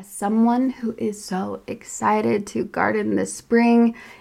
As someone who is so excited to garden this spring,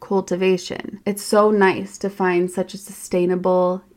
cultivation. It's so nice to find such a sustainable,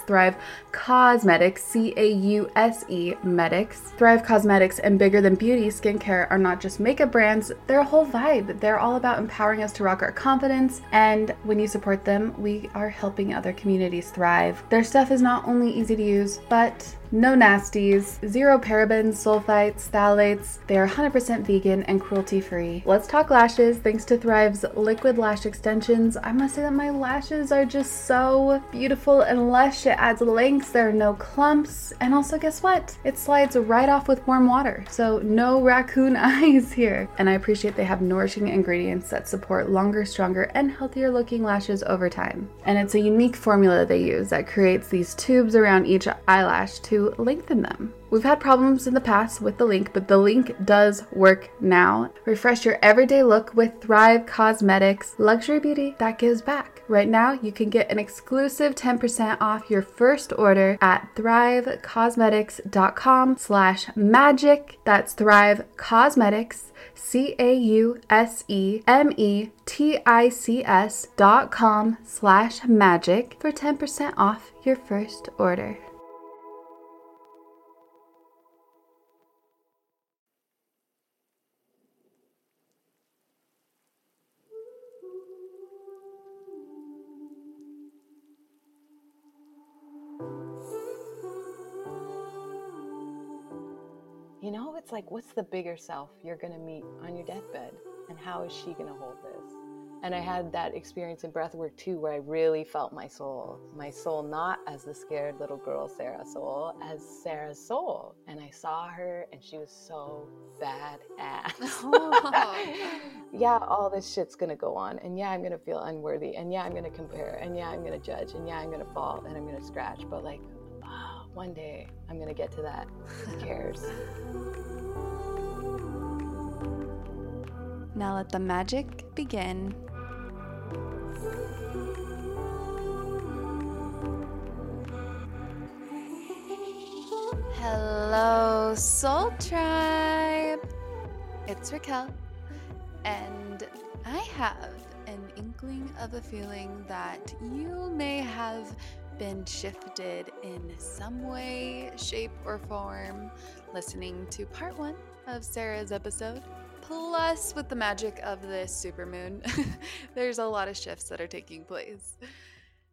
Thrive Causemetics, C a U S E Medics. Thrive Causemetics and Bigger Than Beauty Skincare are not just makeup brands, they're a whole vibe. They're all about empowering us to rock our confidence, and when you support them, we are helping other communities thrive. Their stuff is not only easy to use, but no nasties, zero parabens, sulfites, phthalates. They are 100% vegan and cruelty free. Let's talk lashes. Thanks to Thrive's liquid lash extensions, I must say that my lashes are just so beautiful and lush. It adds length, there are no clumps, and also, guess what? It slides right off with warm water, so no raccoon eyes here. And I appreciate they have nourishing ingredients that support longer, stronger, and healthier looking lashes over time. And it's a unique formula they use that creates these tubes around each eyelash to lengthen them. We've had problems in the past with the link, but the link does work now. Refresh your everyday look with Thrive Causemetics, luxury beauty that gives back. Right now, you can get an exclusive 10% off your first order at thrivecausemetics.com slash magic. That's Thrive Causemetics, C-A-U-S-E-M-E-T-I-C-S dot com slash magic for 10% off your first order. You know, it's like, what's the bigger self you're going to meet on your deathbed? And how is she going to hold this? And I mm. had that experience in breathwork too, where I really felt my soul. My soul, not as the scared little girl Sarah soul, as Sarah's soul. And I saw her and she was so badass. Oh. yeah, all this shit's gonna go on. And yeah, I'm gonna feel unworthy. And yeah, I'm gonna compare. And yeah, I'm gonna judge. And yeah, I'm gonna fall and I'm gonna scratch. But like, one day I'm gonna get to that. Who cares? Now let the magic begin. Hello, Soul Tribe! It's Raquel, and I have an inkling of a feeling that you may have been shifted in some way, shape, or form listening to part one of Sarah's episode. Plus, with the magic of this supermoon, there's a lot of shifts that are taking place.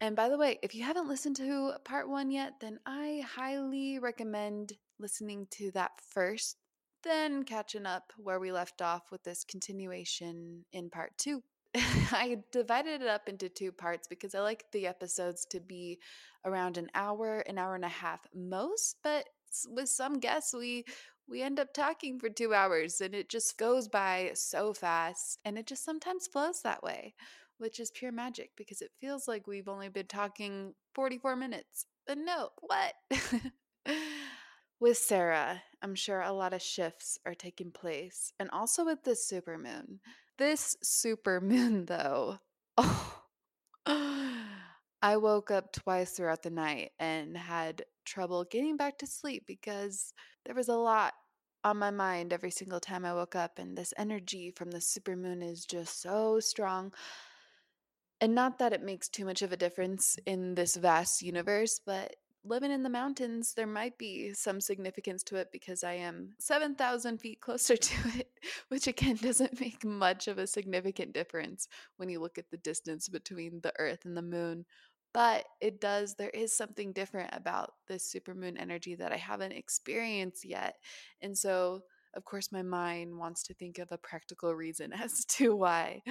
And by the way, if you haven't listened to part one yet, then I highly recommend listening to that first, then catching up where we left off with this continuation in part two. I divided it up into two parts because I like the episodes to be around an hour, an hour and a half most, but with some guests we we end up talking for 2 hours and it just goes by so fast and it just sometimes flows that way which is pure magic because it feels like we've only been talking 44 minutes. But no, what? with Sarah, I'm sure a lot of shifts are taking place. And also with this supermoon. This super moon, though, I woke up twice throughout the night and had trouble getting back to sleep because there was a lot on my mind every single time I woke up. And this energy from the super moon is just so strong. And not that it makes too much of a difference in this vast universe, but living in the mountains, there might be some significance to it because I am 7,000 feet closer to it, which again doesn't make much of a significant difference when you look at the distance between the Earth and the moon. But it does, there is something different about this supermoon energy that I haven't experienced yet. And so, of course, my mind wants to think of a practical reason as to why.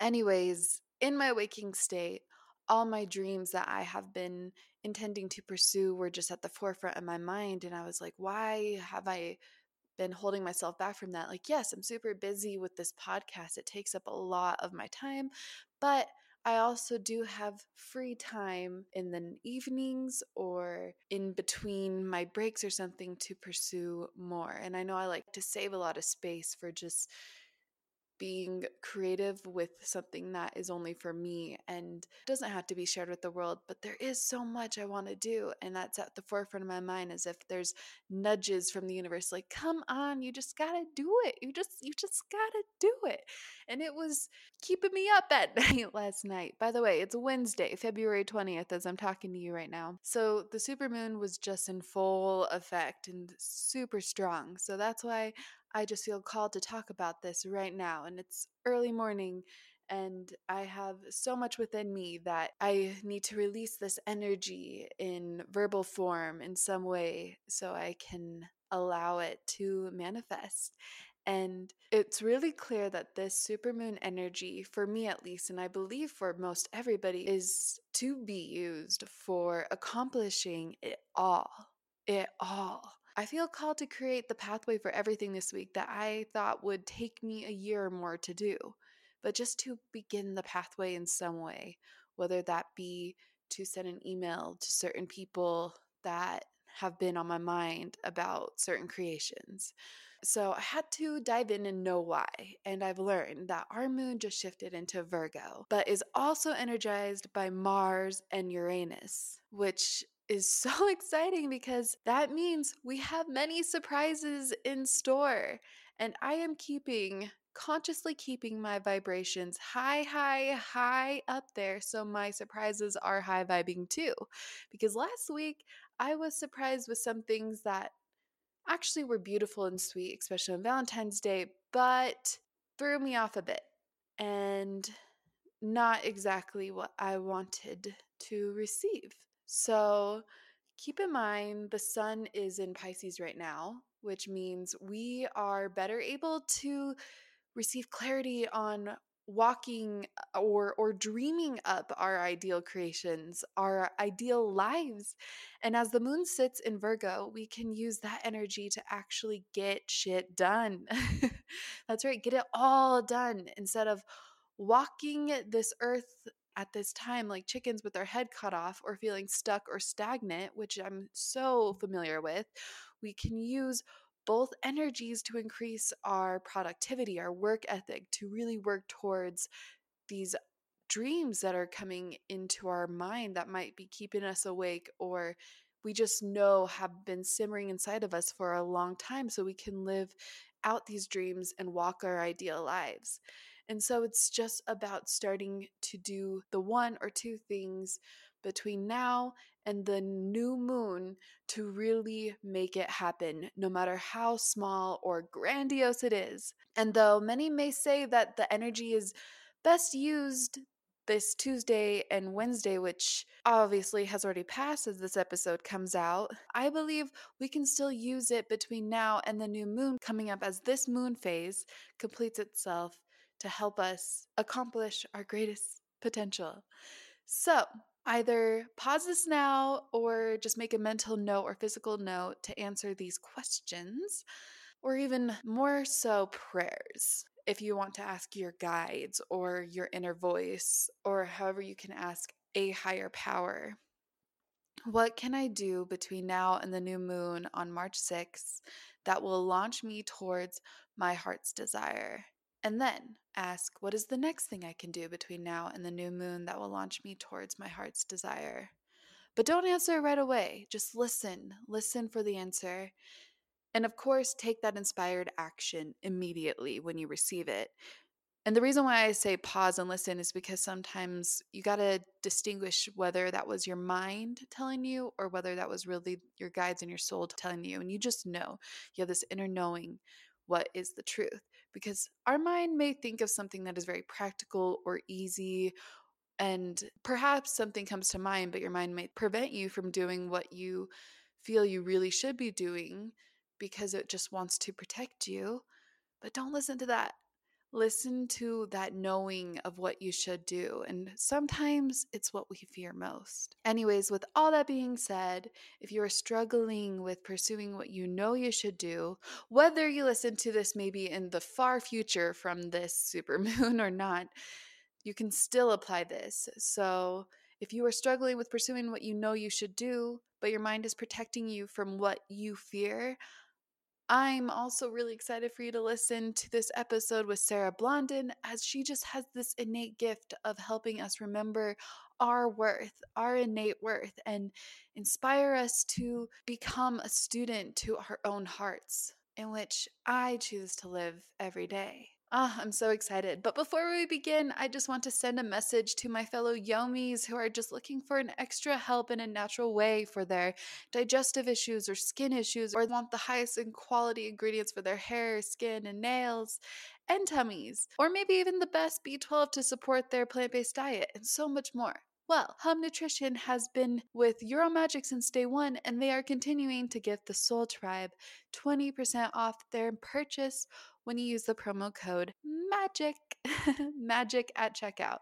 Anyways, in my waking state, all my dreams that I have been intending to pursue were just at the forefront of my mind. And I was like, why have I been holding myself back from that? Like, yes, I'm super busy with this podcast, it takes up a lot of my time, but I also do have free time in the evenings or in between my breaks or something to pursue more. And I know I like to save a lot of space for just being creative with something that is only for me and doesn't have to be shared with the world but there is so much i want to do and that's at the forefront of my mind as if there's nudges from the universe like come on you just gotta do it. You just you just gotta do it. And it was keeping me up at night last night. By the way it's wednesday february 20th as i'm talking to you right now. So the supermoon was just in full effect and super strong. So that's why I just feel called to talk about this right now. And it's early morning, and I have so much within me that I need to release this energy in verbal form in some way so I can allow it to manifest. And it's really clear that this supermoon energy, for me at least, and I believe for most everybody, is to be used for accomplishing it all. It all. I feel called to create the pathway for everything this week that I thought would take me a year or more to do, but just to begin the pathway in some way, whether that be to send an email to certain people that have been on my mind about certain creations. So I had to dive in and know why. And I've learned that our moon just shifted into Virgo, but is also energized by Mars and Uranus, which is so exciting because that means we have many surprises in store. And I am keeping, consciously keeping my vibrations high, high, high up there. So my surprises are high vibing too. Because last week I was surprised with some things that actually were beautiful and sweet, especially on Valentine's Day, but threw me off a bit. And not exactly what I wanted to receive. So keep in mind the sun is in Pisces right now. which means we are better able to receive clarity on walking uh, or or dreaming up our ideal creations our ideal lives and as the moon sits in virgo we can use that energy to actually get shit done that's right get it all done instead of walking this earth at this time like chickens with their head cut off or feeling stuck or stagnant which i'm so familiar with we can use both energies to increase our productivity, our work ethic, to really work towards these dreams that are coming into our mind that might be keeping us awake or we just know have been simmering inside of us for a long time so we can live out these dreams and walk our ideal lives. And so it's just about starting to do the one or two things between now and the new moon to really make it happen, no matter how small or grandiose it is. And though many may say that the energy is best used this Tuesday and Wednesday, which obviously has already passed as this episode comes out, I believe we can still use it between now and the new moon coming up as this moon phase completes itself to help us accomplish our greatest potential. So, either pause this now or just make a mental note or physical note to answer these questions, or even more so, prayers. If you want to ask your guides or your inner voice, or however you can ask a higher power. What can I do between now and the new moon on March 6th that will launch me towards my heart's desire? And then ask, what is the next thing I can do between now and the new moon that will launch me towards my heart's desire? But don't answer right away. Just listen. Listen for the answer. And of course, take that inspired action immediately when you receive it. And the reason why I say pause and listen is because sometimes you got to distinguish whether that was your mind telling you or whether that was really your guides and your soul telling you. And you just know, you have this inner knowing what is the truth. Because our mind may think of something that is very practical or easy, and perhaps something comes to mind, but your mind may prevent you from doing what you feel you really should be doing because it just wants to protect you. But don't listen to that listen to that knowing of what you should do. And sometimes it's what we fear most. Anyways, with all that being said, if you are struggling with pursuing what you know you should do, whether you listen to this maybe in the far future from this supermoon or not, you can still apply this. So, if you are struggling with pursuing what you know you should do, but your mind is protecting you from what you fear, I'm also really excited for you to listen to this episode with Sarah Blondin, as she just has this innate gift of helping us remember our worth, our innate worth, and inspire us to become a student to our own hearts, in which I choose to live every day. Ah, I'm so excited. But before we begin, I just want to send a message to my fellow yomis who are just looking for an extra help in a natural way for their digestive issues or skin issues, or want the highest in quality ingredients for their hair, skin, and nails, and tummies, or maybe even the best B12 to support their plant based diet, and so much more. Well, Hum Nutrition has been with Your Own Magic since day one, and they are continuing to give the Soul Tribe 20% off their purchase when you use the promo code MAGIC, MAGIC at checkout.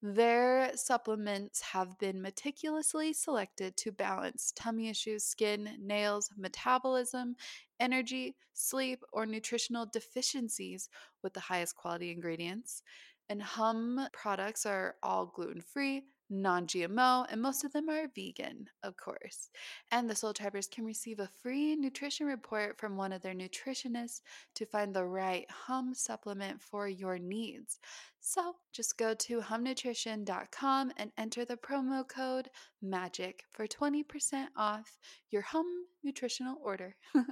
Their supplements have been meticulously selected to balance tummy issues, skin, nails, metabolism, energy, sleep, or nutritional deficiencies with the highest quality ingredients. And Hum products are all gluten free, non GMO, and most of them are vegan, of course. And the Soul Tribers can receive a free nutrition report from one of their nutritionists to find the right hum supplement for your needs. So just go to humnutrition.com and enter the promo code MAGIC for 20% off your hum nutritional order.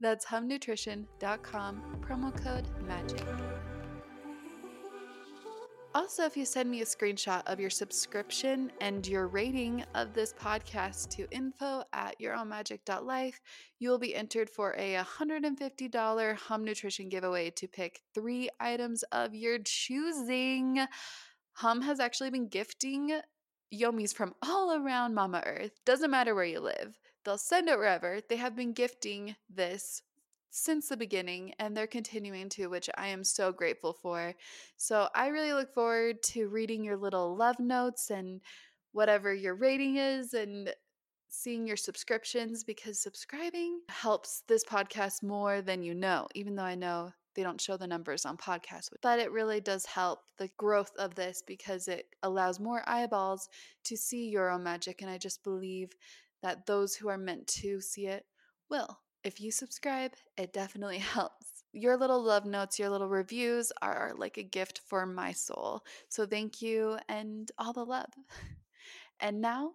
That's humnutrition.com, promo code MAGIC. Also, if you send me a screenshot of your subscription and your rating of this podcast to info at yourownmagic.life, you will be entered for a $150 Hum Nutrition giveaway to pick three items of your choosing. Hum has actually been gifting yomis from all around Mama Earth. Doesn't matter where you live, they'll send it wherever. They have been gifting this since the beginning and they're continuing to, which I am so grateful for. So I really look forward to reading your little love notes and whatever your rating is and seeing your subscriptions because subscribing helps this podcast more than you know, even though I know they don't show the numbers on podcasts. But it really does help the growth of this because it allows more eyeballs to see Your Own Magic. And I just believe that those who are meant to see it will. If you subscribe, it definitely helps. Your little love notes, your little reviews are like a gift for my soul. So thank you and all the love. And now,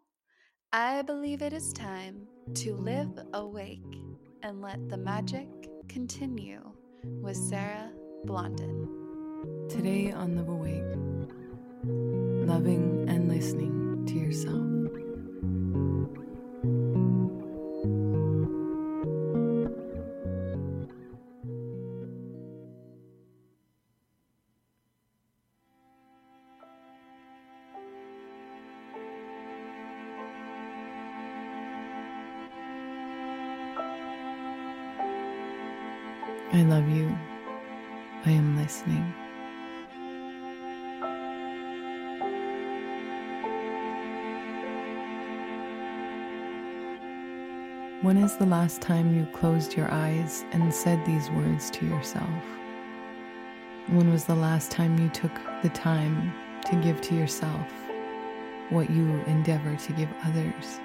I believe it is time to live awake and let the magic continue with Sarah Blondin. Today on Live Awake, loving and listening to yourself. Is the last time you closed your eyes and said these words to yourself? When was the last time you took the time to give to yourself what you endeavor to give others?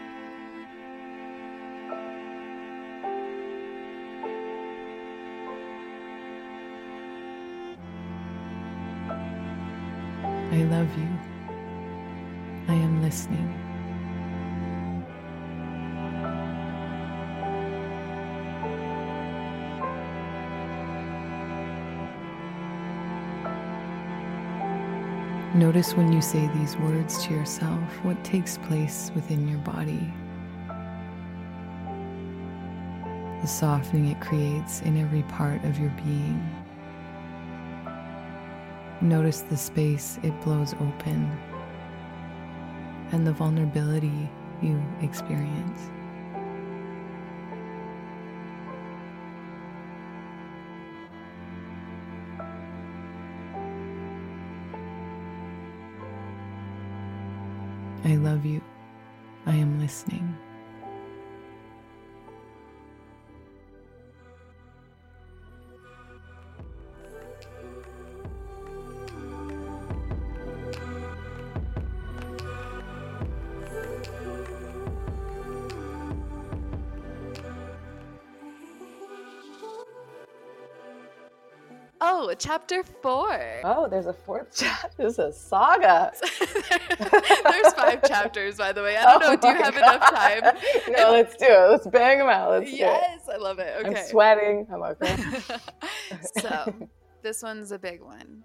Notice when you say these words to yourself what takes place within your body. The softening it creates in every part of your being. Notice the space it blows open and the vulnerability you experience. I love you. I am listening. Chapter four. Oh, there's a fourth chapter. This is a saga. There's five chapters, by the way. I don't Oh know. Do you have enough time? God. no, let's do it. Let's bang them out. Let's yes, I love it. it. Okay. I'm sweating. I'm okay. so, this one's a big one.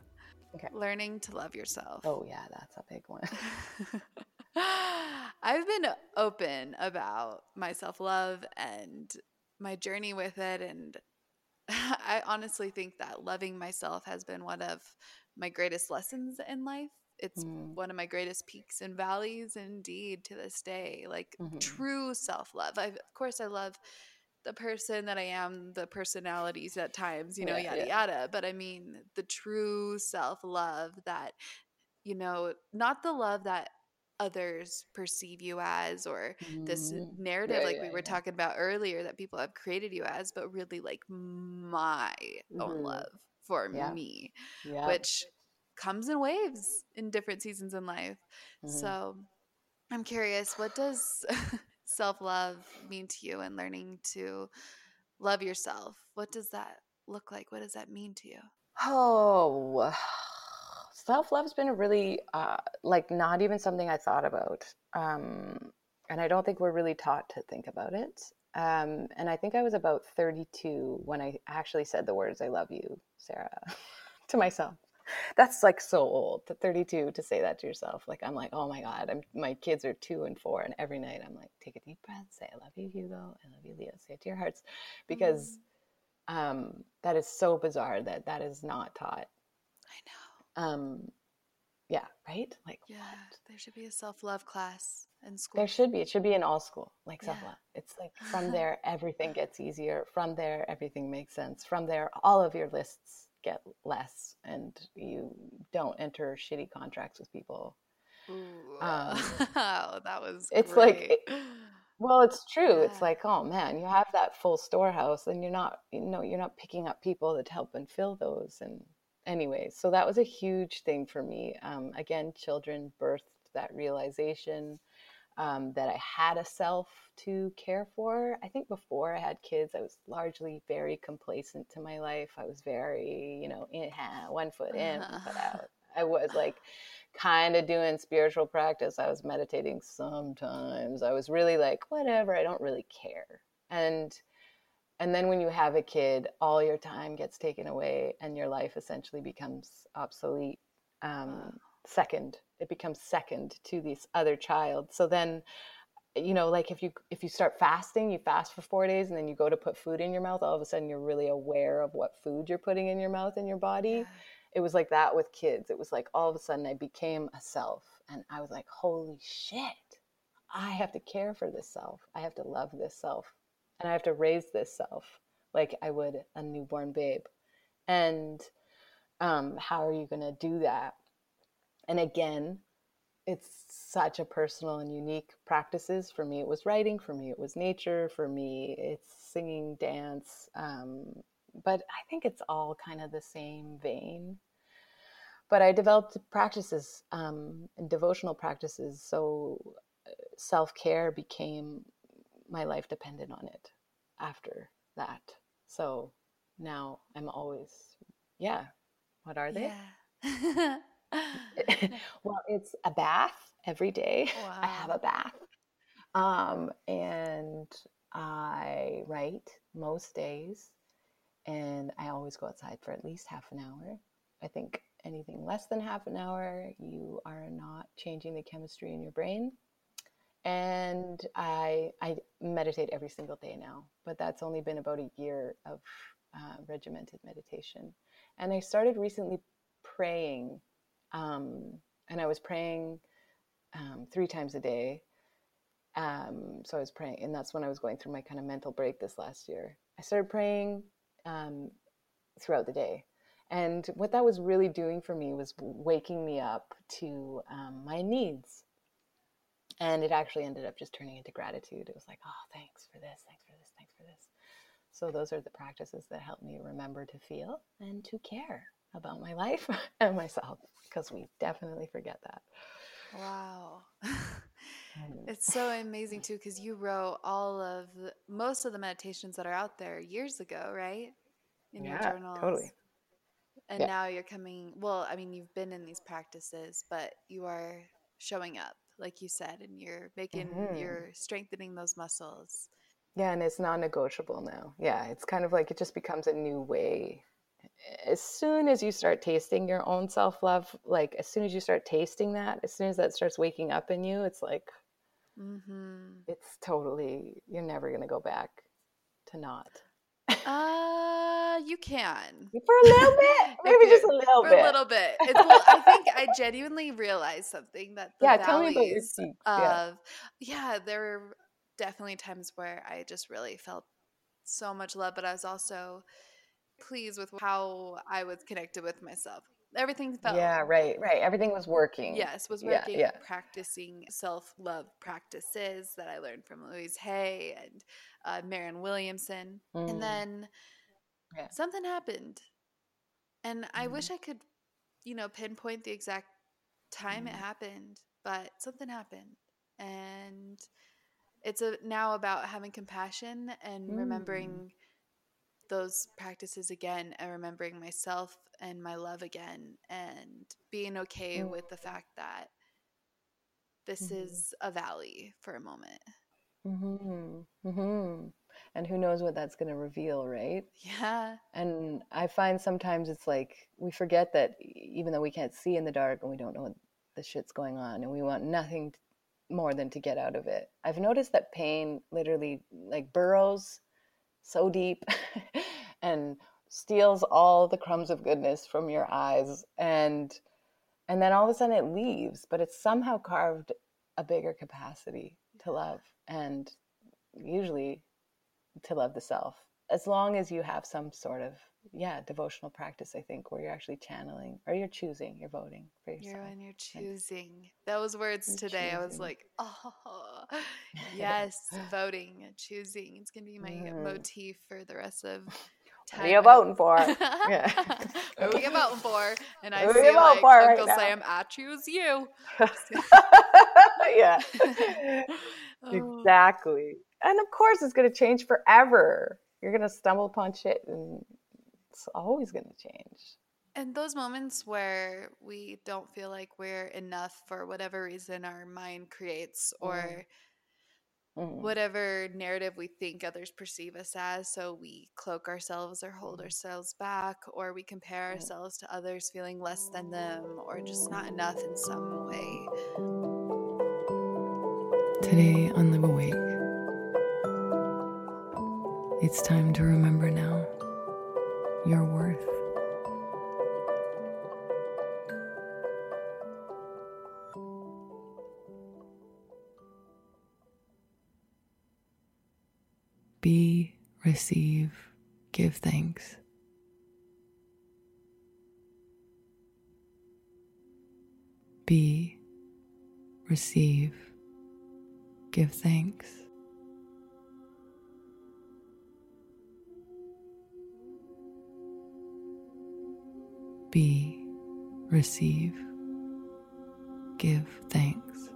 Okay. Learning to love yourself. Oh yeah, that's a big one. I've been open about my self love and my journey with it. And I honestly think that loving myself has been one of my greatest lessons in life. It's Mm. one of my greatest peaks and valleys, indeed, to this day. Like Mhm. true self love. I, of course, I love the person that I am, the personalities at times, you know, Yeah, yada yeah. yada. But I mean, the true self love that, you know, not the love that others perceive you as or this Mhm. narrative Yeah, like yeah, we were yeah. talking about earlier that people have created you as, but really like my own Mhm. love for me, which comes in waves in different seasons in life. Mhm. So I'm curious, what does self love mean to you and learning to love yourself? What does that look like? What does that mean to you? Oh, self love's been a really uh, like not even something I thought about, um, and I don't think we're really taught to think about it. Um, and I think I was about 32 when I actually said the words "I love you, Sarah" to myself. That's like so old to 32 to say that to yourself. Like I'm like, oh my god, I'm, my kids are two and four, and every night I'm like, take a deep breath, say I love you, Hugo, I love you, Leo, say it to your hearts, because um, that is so bizarre that that is not taught I know. Um, yeah, right? Like Yeah, what? there should be a self love class in school. There should be. It should be in all school, like Yeah. self love. It's like from there, everything gets easier. From there, everything makes sense. From there, all of your lists get less, and you don't enter shitty contracts with people. Ooh, Um, wow, that was. it's like- great. Well, it's true. It's like, oh man, you have that full storehouse, and you're not, you know, you're not picking up people that help and fill those. And anyway, so that was a huge thing for me. Um, again, children birthed that realization um, that I had a self to care for. I think before I had kids, I was largely very complacent to my life. I was very, you know, in, one foot in, one foot out. I was like kind of doing spiritual practice. I was meditating sometimes. I was really like, whatever, I don't really care. And and then when you have a kid, all your time gets taken away and your life essentially becomes obsolete. Um, Wow. second, it becomes second to this other child. So then you know like if you if you start fasting you fast for four days and then you go to put food in your mouth all of a sudden you're really aware of what food you're putting in your mouth and your body Yeah. it was like that with kids. It was like all of a sudden I became a self and I was like, holy shit, I have to care for this self. I have to love this self and I have to raise this self like I would a newborn babe. And um, how are you going to do that? And again, it's such a personal and unique practices. For me, it was writing. For me, it was nature. For me, it's singing, dance. Um, but I think it's all kind of the same vein. But I developed practices um, and devotional practices, so self care became my life depended on it after that. So now I'm always, yeah. What are they? Yeah. well, it's a bath every day. I have a bath. Um, and I write most days. And I always go outside for at least half an hour. I think anything less than half an hour, you are not changing the chemistry in your brain. And I, I meditate every single day now, but that's only been about a year of uh, regimented meditation. And I started recently praying um, and I was praying um, three times a day. Um, so I was praying, and that's when I was going through my kind of mental break this last year. I started praying um, throughout the day. And what that was really doing for me was waking me up to um, my needs. And it actually ended up just turning into gratitude. It was like, oh, thanks for this, thanks for this, thanks for this. So those are the practices that help me remember to feel and to care about my life and myself because we definitely forget that. Wow. It's so amazing too because you wrote all of the, most of the meditations that are out there years ago, right? In your Yeah, journals. totally. And Yeah. now you're coming, well, I mean, you've been in these practices, but you are showing up, like you said, and you're making, Mhm. you're strengthening those muscles. Yeah, and it's non-negotiable now. Yeah, it's kind of like it just becomes a new way. As soon as you start tasting your own self-love, like as soon as you start tasting that, as soon as that starts waking up in you, it's like Mm-hmm. it's totally you're never going to go back to not. Uh, you can. For a little bit, maybe just a little For bit. a little bit. It's, well, I think I genuinely realized something that the yeah, tell me about your yeah. of yeah there were definitely times where i just really felt so much love but i was also pleased with how i was connected with myself everything felt Yeah, right, right. Everything was working. yes was working yeah. practicing self-love practices that i learned from louise hay and uh, marianne williamson Mm. and then Yeah. something happened and i Mhm. wish i could you know pinpoint the exact time it Mhm. happened but something happened and it's a, now about having compassion and Mm. remembering those practices again and remembering myself and my love again and being okay Mm. with the fact that this Mhm. is a valley for a moment Mm-hmm. Mm-hmm. And who knows what that's going to reveal, right? yeah And I find sometimes it's like we forget that even though we can't see in the dark and we don't know what the shit's going on and we want nothing more than to get out of it. I've noticed that pain literally like burrows so deep and steals all the crumbs of goodness from your eyes and And then all of a sudden it leaves, but it's somehow carved a bigger capacity to love and usually to love the self. As long as you have some sort of yeah devotional practice i think where you're actually channeling or you're choosing you're voting for yourself you're when you're choosing those words today choosing. i was like oh yes voting choosing it's gonna be my mm. motif for the rest of time. What are you voting for? yeah. Who are you voting for? And I Who see like Uncle right Sam, I choose you. yeah. Oh. Exactly. And of course it's gonna change forever. You're gonna stumble upon shit and it's always going to change. And those moments where we don't feel like we're enough for whatever reason our mind creates or mm-hmm. whatever narrative we think others perceive us as. So we cloak ourselves or hold mm-hmm. ourselves back, or we compare mm-hmm. ourselves to others feeling less than them or just not enough in some way. Today on Live Awake, it's time to remember now your worth. Be, receive, give thanks. Be, receive, give thanks. Be, receive, give thanks.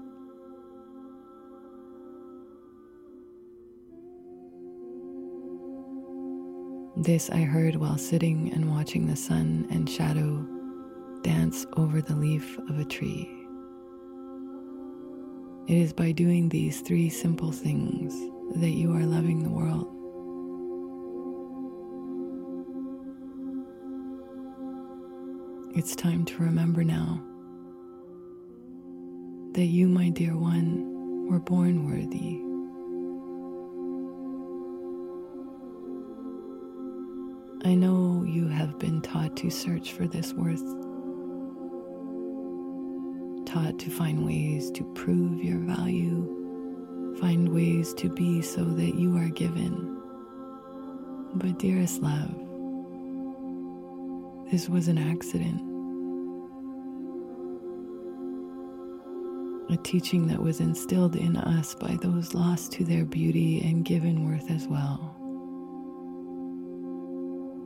This I heard while sitting and watching the sun and shadow dance over the leaf of a tree. It is by doing these three simple things that you are loving the world. It's time to remember now that you, my dear one, were born worthy. I know you have been taught to search for this worth, taught to find ways to prove your value, find ways to be so that you are given. But, dearest love, this was an accident. A teaching that was instilled in us by those lost to their beauty and given worth as well.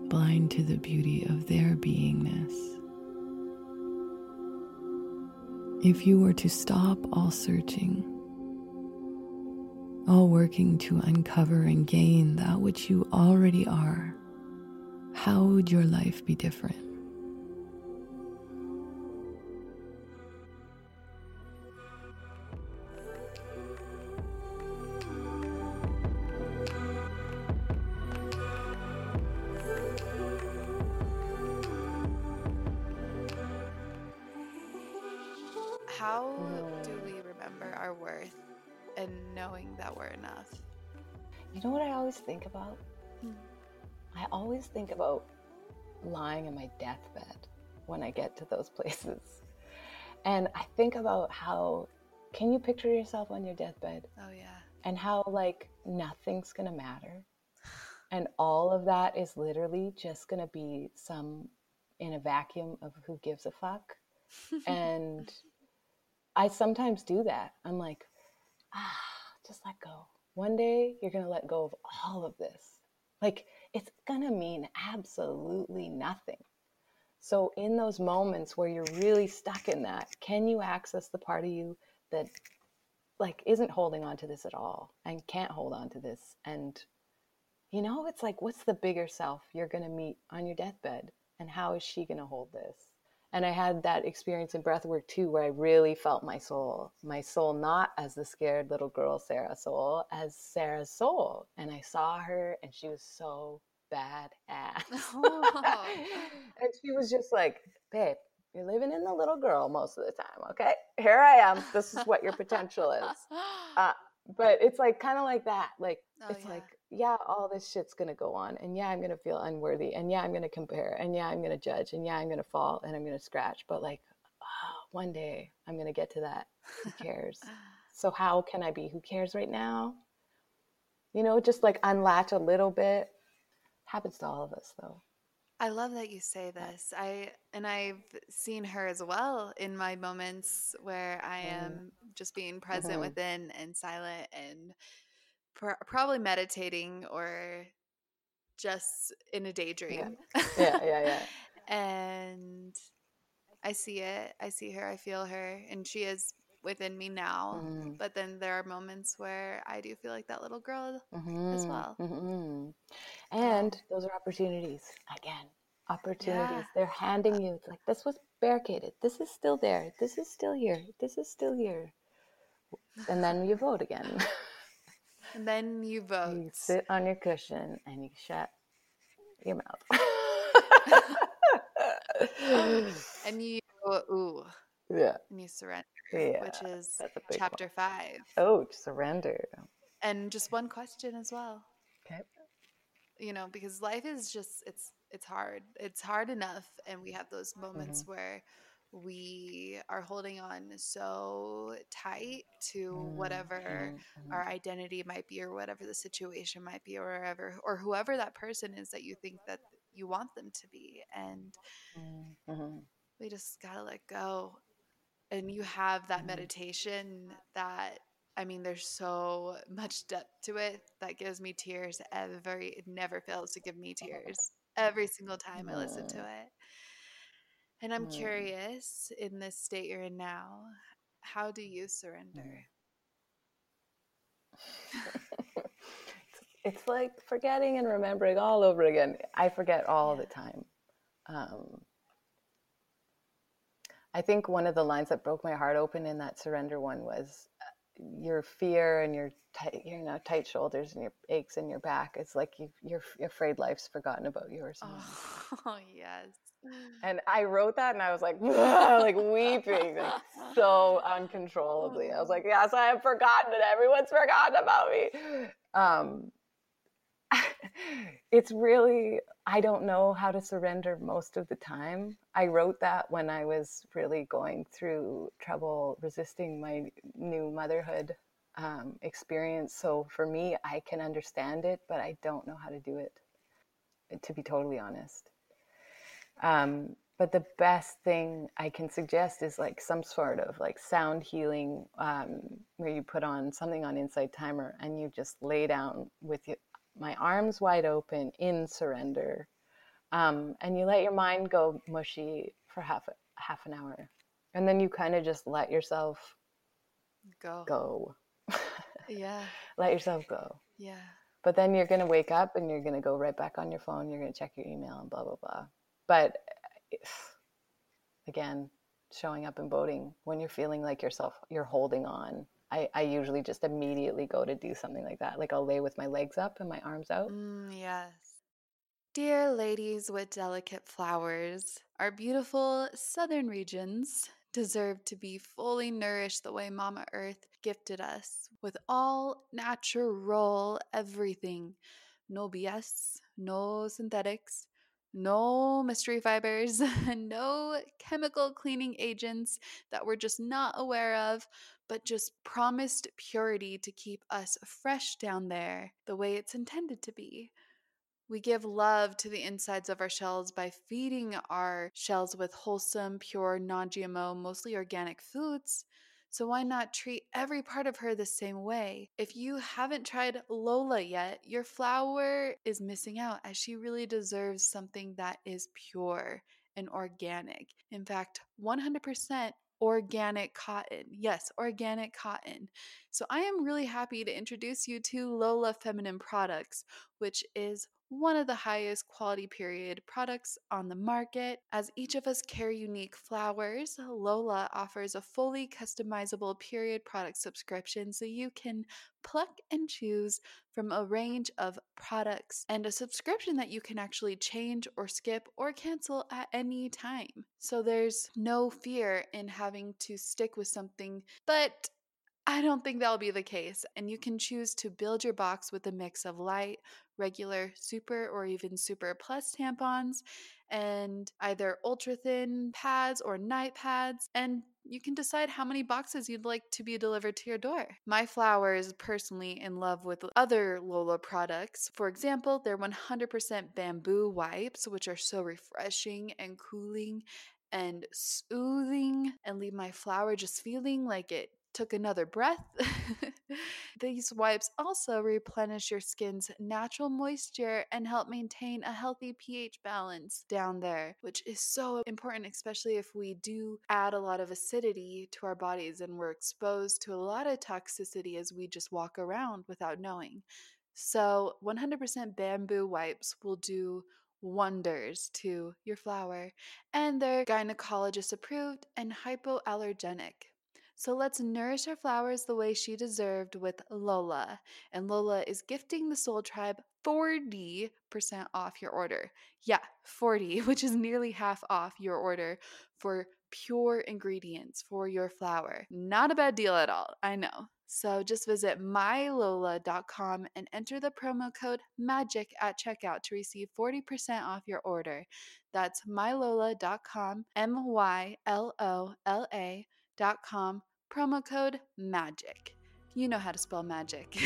Blind to the beauty of their beingness. If you were to stop all searching, all working to uncover and gain that which you already are, how would your life be different? How do we remember our worth and knowing that we're enough? You know what I always think about? I always think about lying in my deathbed when I get to those places. And I think about how can you picture yourself on your deathbed? Oh yeah. And how like nothing's going to matter. And all of that is literally just going to be some in a vacuum of who gives a fuck. and I sometimes do that. I'm like, ah, just let go. One day you're going to let go of all of this. Like it's going to mean absolutely nothing. So, in those moments where you're really stuck in that, can you access the part of you that like isn't holding on to this at all and can't hold on to this? And you know, it's like, what's the bigger self you're going to meet on your deathbed? And how is she going to hold this? And I had that experience in breathwork too, where I really felt my soul, my soul not as the scared little girl Sarah soul, as Sarah's soul. And I saw her, and she was so bad ass. Oh. and she was just like, babe, you're living in the little girl most of the time, okay? Here I am. This is what your potential is. Uh, but it's like kind of like that. Like, oh, it's yeah. like, yeah, all this shit's going to go on. And yeah, I'm going to feel unworthy. And yeah, I'm going to compare. And yeah, I'm going to judge. And yeah, I'm going to fall and I'm going to scratch. But like, oh, one day I'm going to get to that. Who cares? so, how can I be? Who cares right now? You know, just like unlatch a little bit. Happens to all of us, though. I love that you say this. I and I've seen her as well in my moments where I Mm-hmm. am just being present Mhm. within and silent and probably meditating or just in a daydream. Yeah, yeah, yeah. and I see it. I see her. I feel her, and she is within me now. Mhm. But then there are moments where I do feel like that little girl as Mhm, well. mhm. And those are opportunities again. Opportunities. Yeah. They're handing you. It's like this was barricaded. This is still there. This is still here. This is still here. And then you vote again. And then you vote. you sit on your cushion and you shut your mouth. and you ooh yeah. and you surrender Yeah. which is that's a big chapter five Oh, surrender. and just one question as well Okay. you know because life is just it's it's hard it's hard enough and we have those moments Mm-hmm. where we are holding on so tight to whatever Mhm, mhm. our identity might be or whatever the situation might be or wherever or whoever that person is that you think that you want them to be and Mhm, mhm. we just gotta let go and you have that Mhm. meditation that i mean there's so much depth to it that gives me tears every it never fails to give me tears every single time i listen to it and i'm curious in this state you're in now how do you surrender it's, like forgetting and remembering all over again. I forget all the time. Um, I think one of the lines that broke my heart open in that surrender one was uh, your fear and your tight, you know, tight shoulders and your aches in your back. It's like you, you're, you're afraid life's forgotten about you or something. oh yes And I wrote that and I was like, like weeping, like so uncontrollably. I was like, yes, I have forgotten it. Everyone's forgotten about me. Um, it's really, I don't know how to surrender most of the time. I wrote that when I was really going through trouble resisting my new motherhood um, experience. So for me, I can understand it, but I don't know how to do it, to be totally honest. Um, but the best thing I can suggest is like some sort of like sound healing, um, where you put on something on Insight Timer and you just lay down with your, my arms wide open in surrender, um, and you let your mind go mushy for half half an hour, and then you kind of just let yourself go go, yeah let yourself go. yeah But then you're going to wake up and you're going to go right back on your phone. You're going to check your email and blah, blah, blah. But again, showing up and voting when you're feeling like yourself, you're holding on. I, I usually just immediately go to do something like that. Like I'll lay with my legs up and my arms out. Mm, yes. Dear ladies with delicate flowers, our beautiful southern regions deserve to be fully nourished the way Mama Earth gifted us with all natural everything. No BS, no synthetics, no mystery fibers, no chemical cleaning agents that we're just not aware of, but just promised purity to keep us fresh down there the way it's intended to be. We give love to the insides of our shells by feeding our shells with wholesome, pure, non GMO, mostly organic foods. So, why not treat every part of her the same way? If you haven't tried Lola yet, your flower is missing out as she really deserves something that is pure and organic. In fact, 100% organic cotton. Yes, organic cotton. So, I am really happy to introduce you to Lola Feminine Products, which is one of the highest quality period products on the market. As each of us carry unique flowers, Lola offers a fully customizable period product subscription so you can pluck and choose from a range of products and a subscription that you can actually change or skip or cancel at any time. So there's no fear in having to stick with something, but I don't think that'll be the case, and you can choose to build your box with a mix of light, regular, super, or even super plus tampons, and either ultra thin pads or night pads, and you can decide how many boxes you'd like to be delivered to your door. My flower is personally in love with other Lola products. For example, their 100% bamboo wipes, which are so refreshing and cooling and soothing and leave my flower just feeling like it took another breath. These wipes also replenish your skin's natural moisture and help maintain a healthy pH balance down there, which is so important, especially if we do add a lot of acidity to our bodies and we're exposed to a lot of toxicity as we just walk around without knowing. So, 100% bamboo wipes will do wonders to your flower, and they're gynecologist approved and hypoallergenic. So let's nourish our flowers the way she deserved with Lola. And Lola is gifting the Soul Tribe 40% off your order. Yeah, 40, which is nearly half off your order for pure ingredients for your flower. Not a bad deal at all, I know. So just visit mylola.com and enter the promo code MAGIC at checkout to receive 40% off your order. That's mylola.com, M Y L O L A com promo code MAGIC. You know how to spell magic.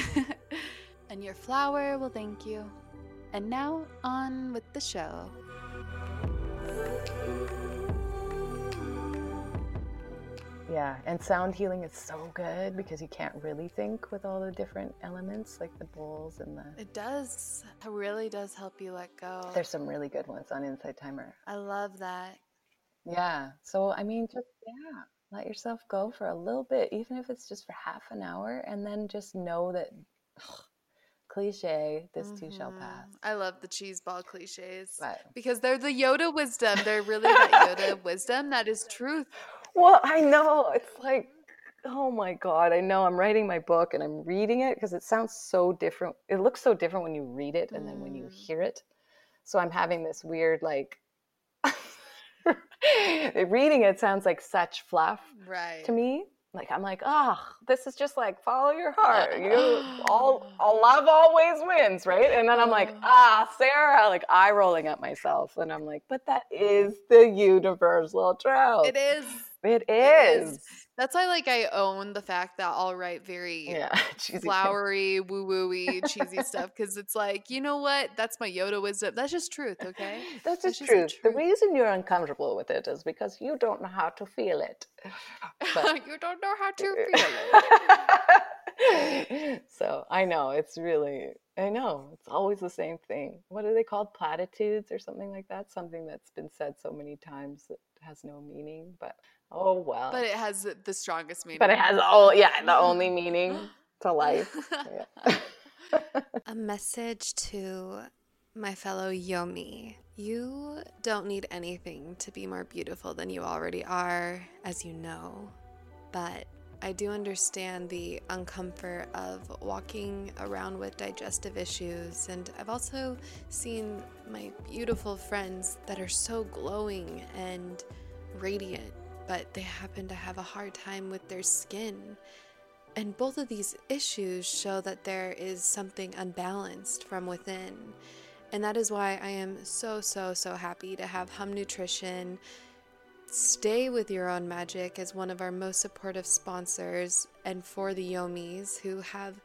and your flower will thank you. And now, on with the show. Yeah, and sound healing is so good because you can't really think with all the different elements, like the bowls and the. It does. It really does help you let go. There's some really good ones on Insight Timer. I love that. Yeah. So, I mean, just, yeah, let yourself go for a little bit, even if it's just for half an hour, and then just know that ugh, cliche, this mm-hmm. too shall mm-hmm. pass. I love the cheese ball cliches but, because they're the Yoda wisdom. They're really that Yoda wisdom that is truth. Well, I know. It's like, oh my God. I know I'm writing my book and I'm reading it because it sounds so different. It looks so different when you read it and mm. then when you mm. hear it. So I'm having this weird, like, reading it sounds like such fluff right. to me. Like I'm like, oh, this is just like follow your heart. You all, all love always wins, right? And then I'm like, ah, Sarah, like eye rolling at myself, and I'm like, but that is the universal truth. It is. It is. It is. That's why, like, I own the fact that I'll write very yeah, flowery, woo wooey, cheesy stuff because it's like, you know what? That's my Yoda wisdom. That's just truth, okay? That's just, just truth. truth. The reason you're uncomfortable with it is because you don't know how to feel it. you don't know how to feel it. so I know it's really, I know it's always the same thing. What are they called? Platitudes or something like that? Something that's been said so many times that has no meaning, but Oh well. But it has the strongest meaning. But it has all yeah, the only meaning to life. A message to my fellow Yomi. You don't need anything to be more beautiful than you already are, as you know. But I do understand the uncomfort of walking around with digestive issues, and I've also seen my beautiful friends that are so glowing and radiant but they happen to have a hard time with their skin. And both of these issues show that there is something unbalanced from within. And that is why I am so, so, so happy to have Hum Nutrition stay with your own magic as one of our most supportive sponsors and for the Yomis who have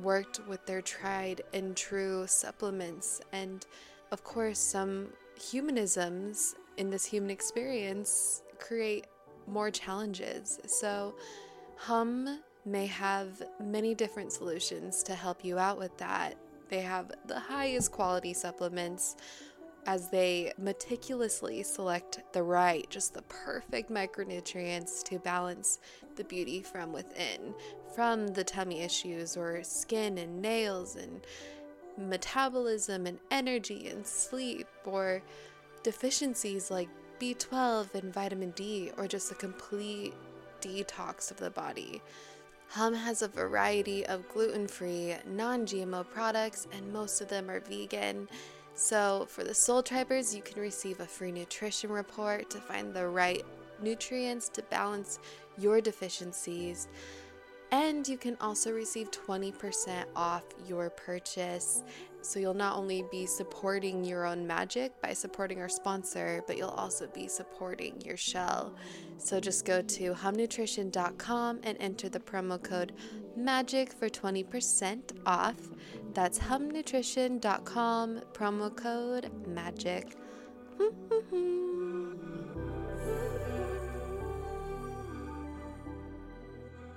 worked with their tried and true supplements and, of course, some humanisms in this human experience create more challenges. So, Hum may have many different solutions to help you out with that. They have the highest quality supplements as they meticulously select the right, just the perfect micronutrients to balance the beauty from within, from the tummy issues or skin and nails and metabolism and energy and sleep or deficiencies like B12 and vitamin D, or just a complete detox of the body. Hum has a variety of gluten free, non GMO products, and most of them are vegan. So, for the Soul Tribers, you can receive a free nutrition report to find the right nutrients to balance your deficiencies. And you can also receive 20% off your purchase. So you'll not only be supporting your own magic by supporting our sponsor, but you'll also be supporting your shell. So just go to humnutrition.com and enter the promo code MAGIC for 20% off. That's humnutrition.com, promo code MAGIC.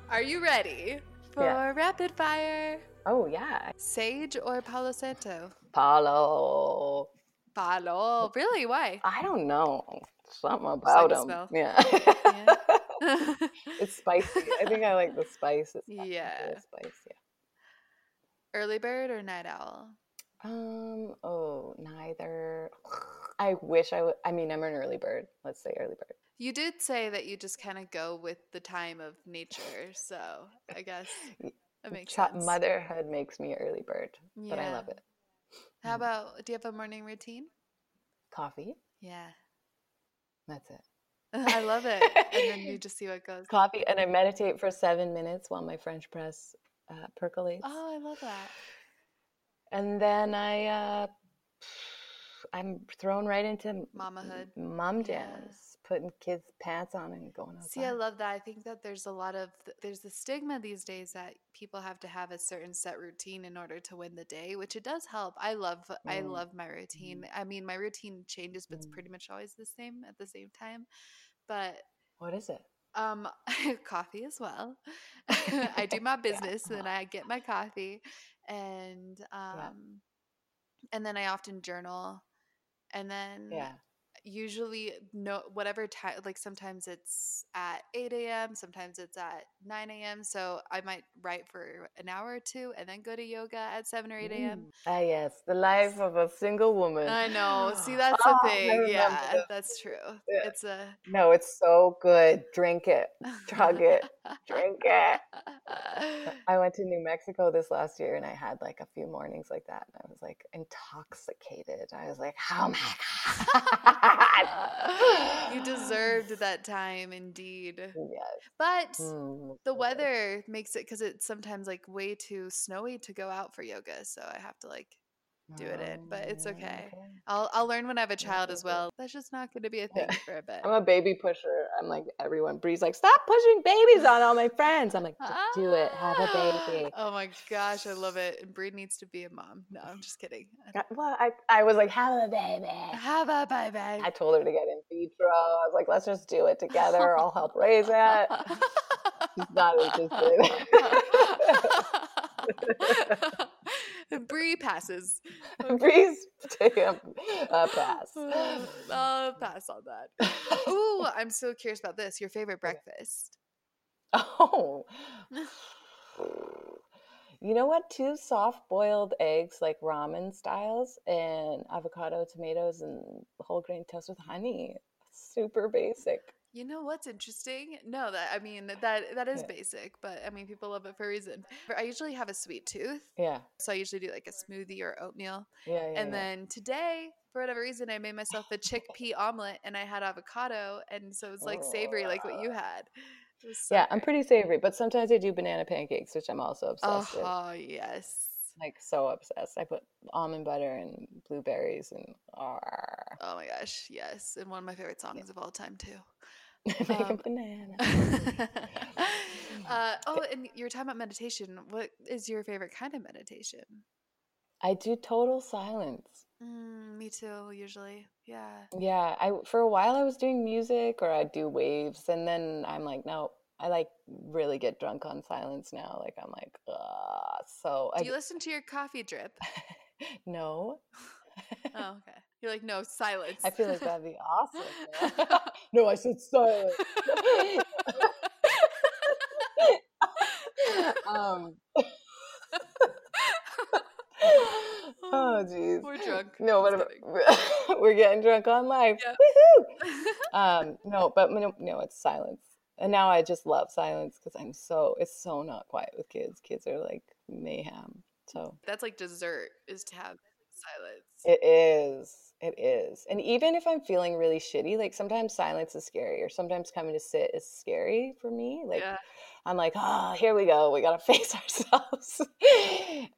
Are you ready for Yeah. rapid fire? Oh yeah, Sage or Palo Santo? Palo. Palo. Really? Why? I don't know. Something about them. Yeah. Yeah. it's spicy. I think I like the spice. It's Yeah. spice. Yeah. Early bird or night owl? Um. Oh, neither. I wish I would. I mean, I'm an early bird. Let's say early bird. You did say that you just kind of go with the time of nature, so I guess that makes sense. Motherhood makes me early bird, but I love it. How about? Do you have a morning routine? Coffee. Yeah, That's it. I love it. And then you just see what goes. Coffee, and I meditate for seven minutes while my French press uh, percolates. Oh, I love that. and then I uh I'm thrown right into Mamahood. mom Yeah. Putting kids' pants on and going outside. See, I love that. I think that there's a lot of there's the stigma these days that people have to have a certain set routine in order to win the day, which it does help. I love I Mm. love my routine. I mean, my routine changes, but it's Mm. pretty much always the same at the same time. But What is it? um coffee as well. I do my business, and then I get my coffee and um and then I often journal and then Yeah. Usually no whatever time like sometimes it's at 8 a.m sometimes it's at 9 a.m so i might write for an hour or two and then go to yoga at 7 or 8 a.m Mm. Ah, yes, the life of a single woman. i know see that's Oh, the thing yeah this. that's true Yeah. it's a No, it's so good. Drink it. Chug it. Drink it. I went to New Mexico this last year and I had like a few mornings like that and I was like intoxicated. I was like, oh my God. you deserved that time indeed Yes. but Mm, the weather makes it because it's sometimes like way too snowy to go out for yoga so i have to like do it in, but it's Oh, okay. I'll I'll learn when I have a child as well. That's just not going to be a thing Yeah. for a bit. I'm a baby pusher. I'm like everyone. Bree's like, stop pushing babies on all my friends. I'm like, do it. Have a baby. Oh my gosh, I love it. And Bree needs to be a mom. No, I'm just kidding. Uh, Well, I, I was like, have a baby. Have a baby. I told her to get in vitro. I was like, let's just do it together. I'll help raise it. She's not interested. Bree passes. Bree's take a, a pass. I'll pass on that. Ooh, I'm so curious about this. Your favorite breakfast? Oh. You know what? Two soft boiled eggs, like ramen styles, and avocado, tomatoes, and whole grain toast with honey. Super basic. You know what's interesting? No, that I mean that that is Yeah. basic, but I mean people love it for a reason. I usually have a sweet tooth, Yeah. so I usually do like a smoothie or oatmeal. Yeah. yeah And yeah. then today, for whatever reason, I made myself a chickpea omelet and I had avocado, and so it's like savory, like what you oh. had. So yeah, I'm pretty savory, but sometimes I do banana pancakes, which I'm also Oh, obsessed with. oh yes. Like so obsessed. I put almond butter and blueberries and Oh my gosh, yes, and one of my favorite songs of all time too. Make a Um, banana. uh, oh, and you were talking about meditation. What is your favorite kind of meditation? I do total silence. Mm, me too, usually. Yeah. Yeah, I for a while I was doing music or I'd do waves, and then I'm like, no, I like really get drunk on silence now. Like I'm like, ah, so Do I you listen to your coffee drip? no. Oh, okay. You're like, no, silence. I feel like that'd be awesome. no, I said silence. um. oh jeez. We're drunk. No, but we're getting drunk on life. Yeah. Woohoo! Um, no, but no, no, it's silence. And now I just love silence because I'm so it's so not quiet with kids. Kids are like mayhem. So That's like dessert is to have silence. it is. It is. And even if I'm feeling really shitty, like sometimes silence is scary or sometimes coming to sit is scary for me. Like Yeah. I'm like, oh, here we go. We got to face ourselves.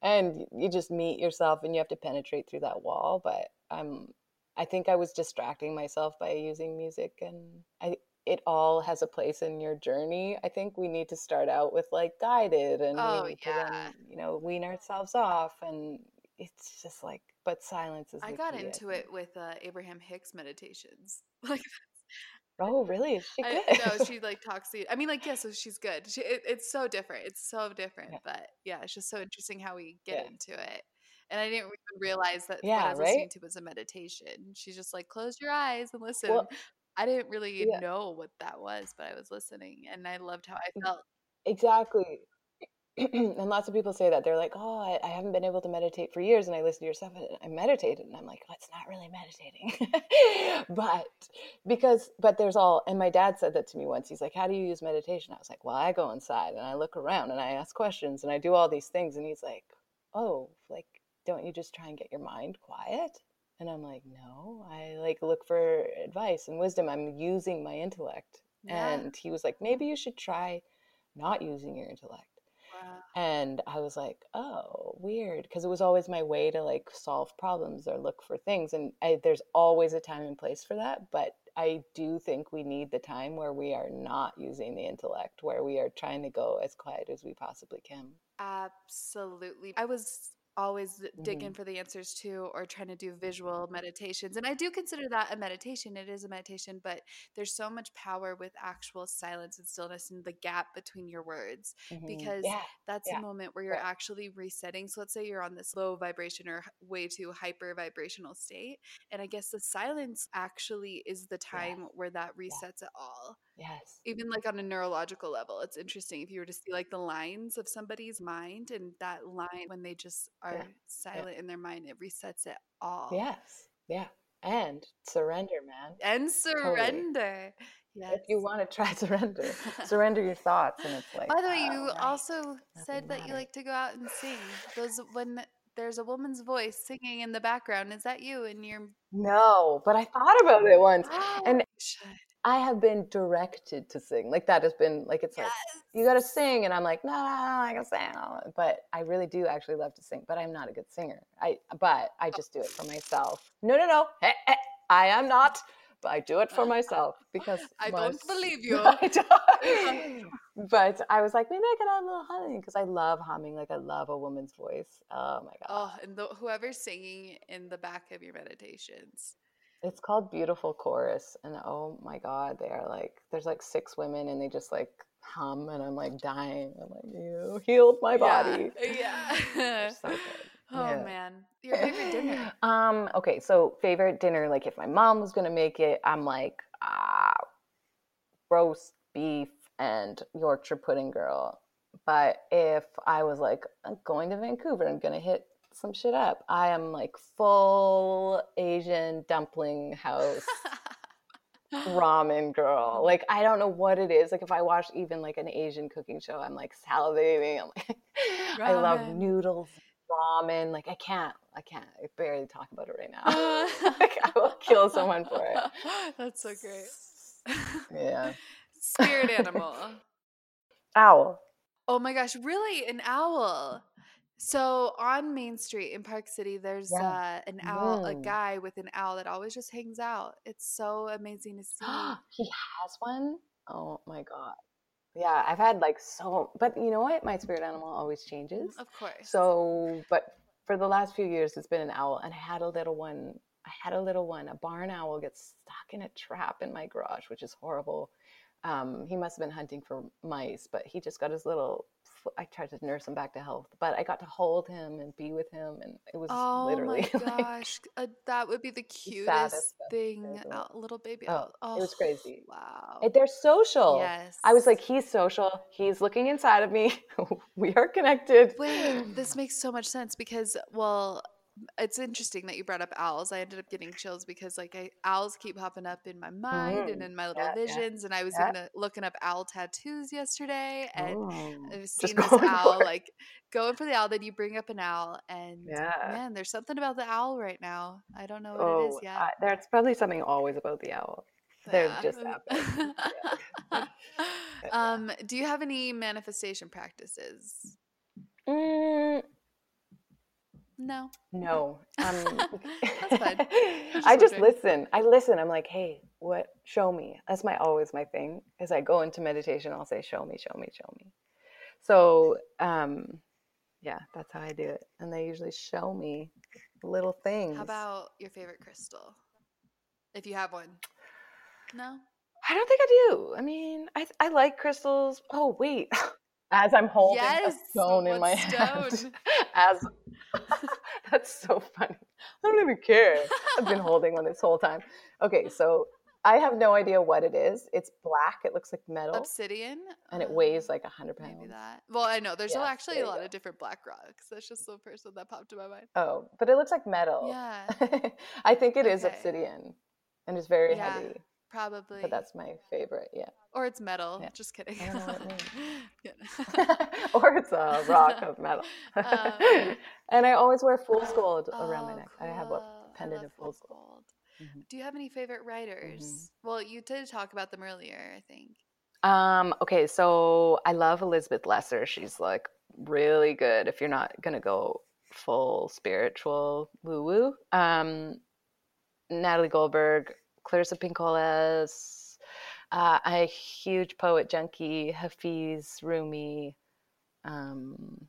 and you just meet yourself and you have to penetrate through that wall. But I'm, I think I was distracting myself by using music and I, it all has a place in your journey. I think we need to start out with like guided and Oh, we need to yeah. then, you know, wean ourselves off. And it's just like, but silence is I got key, into it with uh, Abraham Hicks meditations. Like Oh, really? Is she I good? no, she like talks to you. I mean, like, yeah, so she's good. She, it, it's so different. It's so different. Yeah. But yeah, it's just so interesting how we get Yeah. into it. And I didn't even realize that what I Yeah, was listening right? to was a meditation. She's just like, close your eyes and listen. Well, I didn't really yeah, know what that was, but I was listening and I loved how I felt. exactly. and lots of people say that they're like, "Oh, I, I haven't been able to meditate for years," and I listen to your stuff and I meditated, and I'm like, "That's not really meditating," but because but there's all. And my dad said that to me once. He's like, "How do you use meditation?" I was like, "Well, I go inside and I look around and I ask questions and I do all these things," and he's like, "Oh, like don't you just try and get your mind quiet?" And I'm like, "No, I like look for advice and wisdom. I'm using my intellect." Yeah. And he was like, "Maybe you should try not using your intellect." And I was like, oh, weird. Because it was always my way to like solve problems or look for things. And I, there's always a time and place for that. But I do think we need the time where we are not using the intellect, where we are trying to go as quiet as we possibly can. Absolutely. I was always digging hmm for the answers too, or trying to do visual meditations. And I do consider that a meditation. It is a meditation, but there's so much power with actual silence and stillness and the gap between your words hmm because Yeah, that's a moment where you're right. actually resetting. So let's say you're on this low vibration or way too hyper vibrational state. And I guess the silence actually is the time where that yeah, resets it all yes, even like on a neurological level it's interesting if you were to see like the lines of somebody's mind and that line when they just are yeah, silent in their mind it resets it all yes, yeah. And surrender, man. and Totally. surrender If you want to try surrender, surrender your thoughts, and it's like, by the way oh, you oh, also said that you like to go out and sing those when there's a woman's voice singing in the background is that you and your No, but I thought about it once, and you should I have been directed to sing. Like that has been like it's like you got to sing, and I'm like, no, no, no, I can sing. But I really do actually love to sing, but I'm not a good singer. I but I just do it for myself. No, no, no, hey, hey, I am not. But I do it for myself because i my don't believe you I don't- but I was like, maybe I could add a little humming because I love humming. Like I love a woman's voice. Oh my god. oh and the, whoever's singing in the back of your meditations It's called Beautiful Chorus, and oh my God, they are like there's like six women, and they just like hum, and I'm like dying. I'm like, you healed my yeah body. yeah They're so good. Oh Yeah. man, your favorite dinner? Um. Okay. So favorite dinner, like if my mom was gonna make it, I'm like ah, roast beef and Yorkshire pudding, girl. But if I was like "I'm going to Vancouver and gonna hit some shit up, I am like full Asian dumpling house ramen girl. Like I don't know what it is. Like if I watch even like an Asian cooking show, I'm like salivating. I'm like I love noodles, ramen. Like I can't, I can't. I barely talk about it right now. like I will kill someone for it. That's so great. Yeah. Spirit animal. Owl. Oh my gosh, really? An owl. So on Main Street in Park City, there's Yeah. uh, an owl, a guy with an owl that always just hangs out. It's so amazing to see. he has one. Oh my god. Yeah, I've had like so, but you know what? My spirit animal always changes. Of course. So, but for the last few years, it's been an owl, and I had a little one. I had a little one. A barn owl gets stuck in a trap in my garage, which is horrible. Um, he must have been hunting for mice, but he just got his little. I tried to nurse him back to health, but I got to hold him and be with him, and it was Oh literally my like gosh, uh, that would be the cutest thing. owl- little baby Oh, owl. it was Oh, crazy. wow. They're social. Yes. I was like, he's social. He's looking inside of me. we are connected. Wait, this makes so much sense because, well, it's interesting that you brought up owls. I ended up getting chills because like I, owls keep popping up in my mind and Mm, in my little yeah, yeah, visions. And I was yeah. looking up owl tattoos yesterday, and Oh, I've seen this owl like going for the owl. Then you bring up an owl, and Yeah. man, there's something about the owl right now. I don't know what it Oh, is yet. I, there's probably something always about the owl. They're Yeah. just. Yeah. um, do you have any manifestation practices? Mm, No. no. Um, That's fine. just I just wondering. listen. I listen. I'm like, hey, what? Show me. That's my always my thing. As I go into meditation, I'll say, show me, show me, show me. So, um, yeah, that's how I do it. And they usually show me little things. How about your favorite crystal? If you have one. No? I don't think I do. I mean, I I like crystals. Oh wait, as I'm holding Yes, a stone in my hand, as that's so funny. I don't even care. I've been holding one this whole time. Okay, so I have no idea what it is. It's black. It looks like metal, Obsidian? and it Um, weighs like a hundred pounds. Maybe that. Well, I know there's Yes, actually there a lot go. of different black rocks. That's just the person that popped in my mind. Oh, but it looks like metal. Yeah, I think it is Okay. obsidian, and it's very Yeah. heavy. Probably. But that's my favorite. Yeah. or it's metal. Yeah. Just kidding. I don't know what it means. Or it's a rock of metal. Um, and I always wear fool's gold around my Oh, neck. I have a pendant of fool's gold. gold. Mhm. Do you have any favorite writers? Well, you did talk about them earlier, I think. Um, okay, so I love Elizabeth Lesser. She's like really good if you're not gonna go full spiritual woo woo. Um, Natalie Goldberg, Clarissa Pinkola Estés, uh, a huge poet junkie, Hafiz Rumi, um,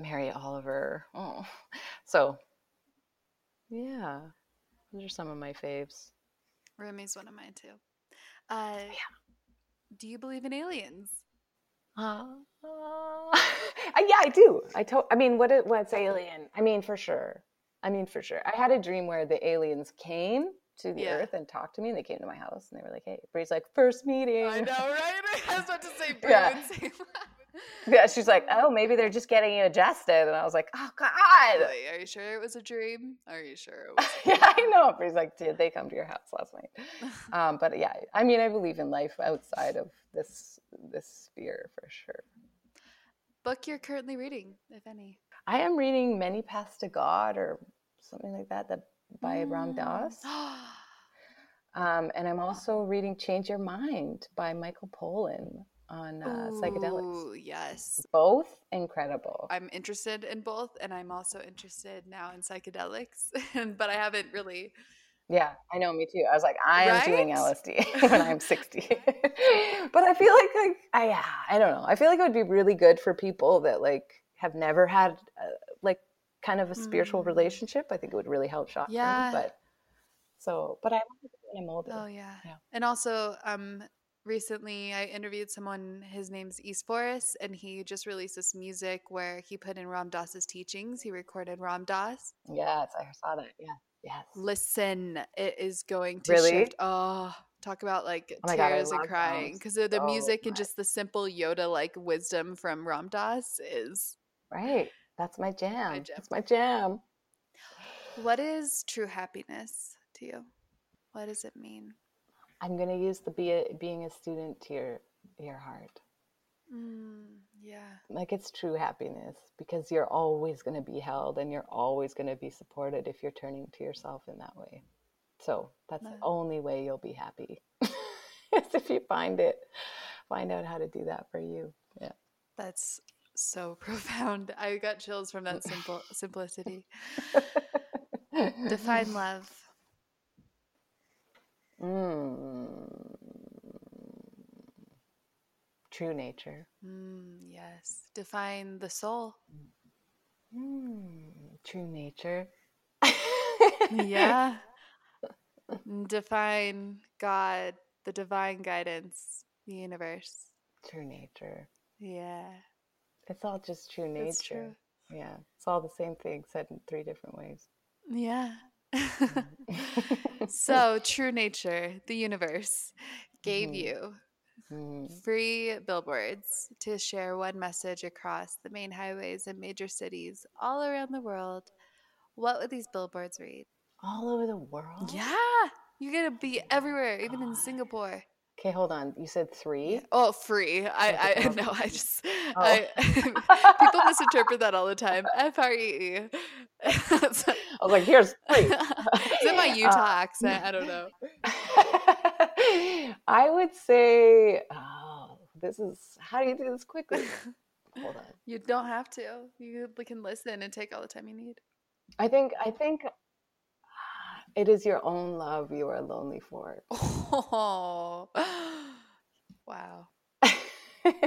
Mary Oliver. Oh, so yeah, those are some of my faves. Rumi's one of mine too. Uh, Do you believe in aliens? Uh, yeah, I do. I told. I mean, what? it- What's alien? I mean, for sure. I mean, for sure. I had a dream where the aliens came to the Yeah. earth and talked to me, and they came to my house, and they were like, "Hey," Bree's like, first meeting." I know, right? I was about to say Boo Yeah. and say Yeah, she's like, "Oh, maybe they're just getting you adjusted," and I was like, "Oh God." Are you sure it was a dream? Are you sure it was? yeah, I know. Bree's like, "Did they come to your house last night?" Um, but yeah, I mean, I believe in life outside of this this sphere for sure. Book you're currently reading, if any. I am reading Many Paths to God or something like that, that by Ram Mm. Dass. Um, and I'm also reading Change Your Mind by Michael Pollan on uh, psychedelics. Yes. Both incredible. I'm interested in both, and I'm also interested now in psychedelics, but I haven't really. yeah, I know, me too. I was like, I am doing LSD when I'm 60. but I feel like, like I, I don't know. I feel like it would be really good for people that like have never had uh, kind of a spiritual Mm. relationship. I think it would really help shock Yeah. them. But so, but I want to do it when I'm older. Oh yeah. Yeah. And also, um, recently I interviewed someone. His name's East Forest, and he just released this music where he put in Ram Dass's teachings. He recorded Ram Dass. Yes, I saw that. Yeah. Yes. Listen, it is going to Really? shift. Oh, talk about like Oh my God, tears and crying because the so music and just the simple Yoda like wisdom from Ram Dass is. Right. That's my jam. jam. That's my jam. What is true happiness to you? What does it mean? I'm gonna use the be a, being a student to your your heart. Mm, yeah. Like it's true happiness because you're always gonna be held and you're always gonna be supported if you're turning to yourself in that way. So that's the only way you'll be happy. is if you find it, find out how to do that for you. Yeah. That's so profound. I got chills from that simple simplicity. Define love. Mm. True nature. Mm, yes. Define the soul. Mm. True nature. Yeah. Define God, the divine guidance, the universe. True nature. Yeah. It's all just true nature. That's true. Yeah. It's all the same thing said in three different ways. Yeah. so, true nature, the universe, gave Mhm. you Mm. free billboards to share one message across the main highways and major cities all around the world. What would these billboards read? All over the world? Yeah. You're going to be everywhere, even in Singapore. Okay, hold on. You said three? Oh, free. I, I no, I just Oh. I, people misinterpret that all the time. F R E E. I was like, here's three. in my Utah Uh, accent. I don't know. I would say, oh, this is, how do you do this quickly? Hold on. You don't have to. You can listen and take all the time you need. I think, I think it is your own love you are lonely for. Oh, wow.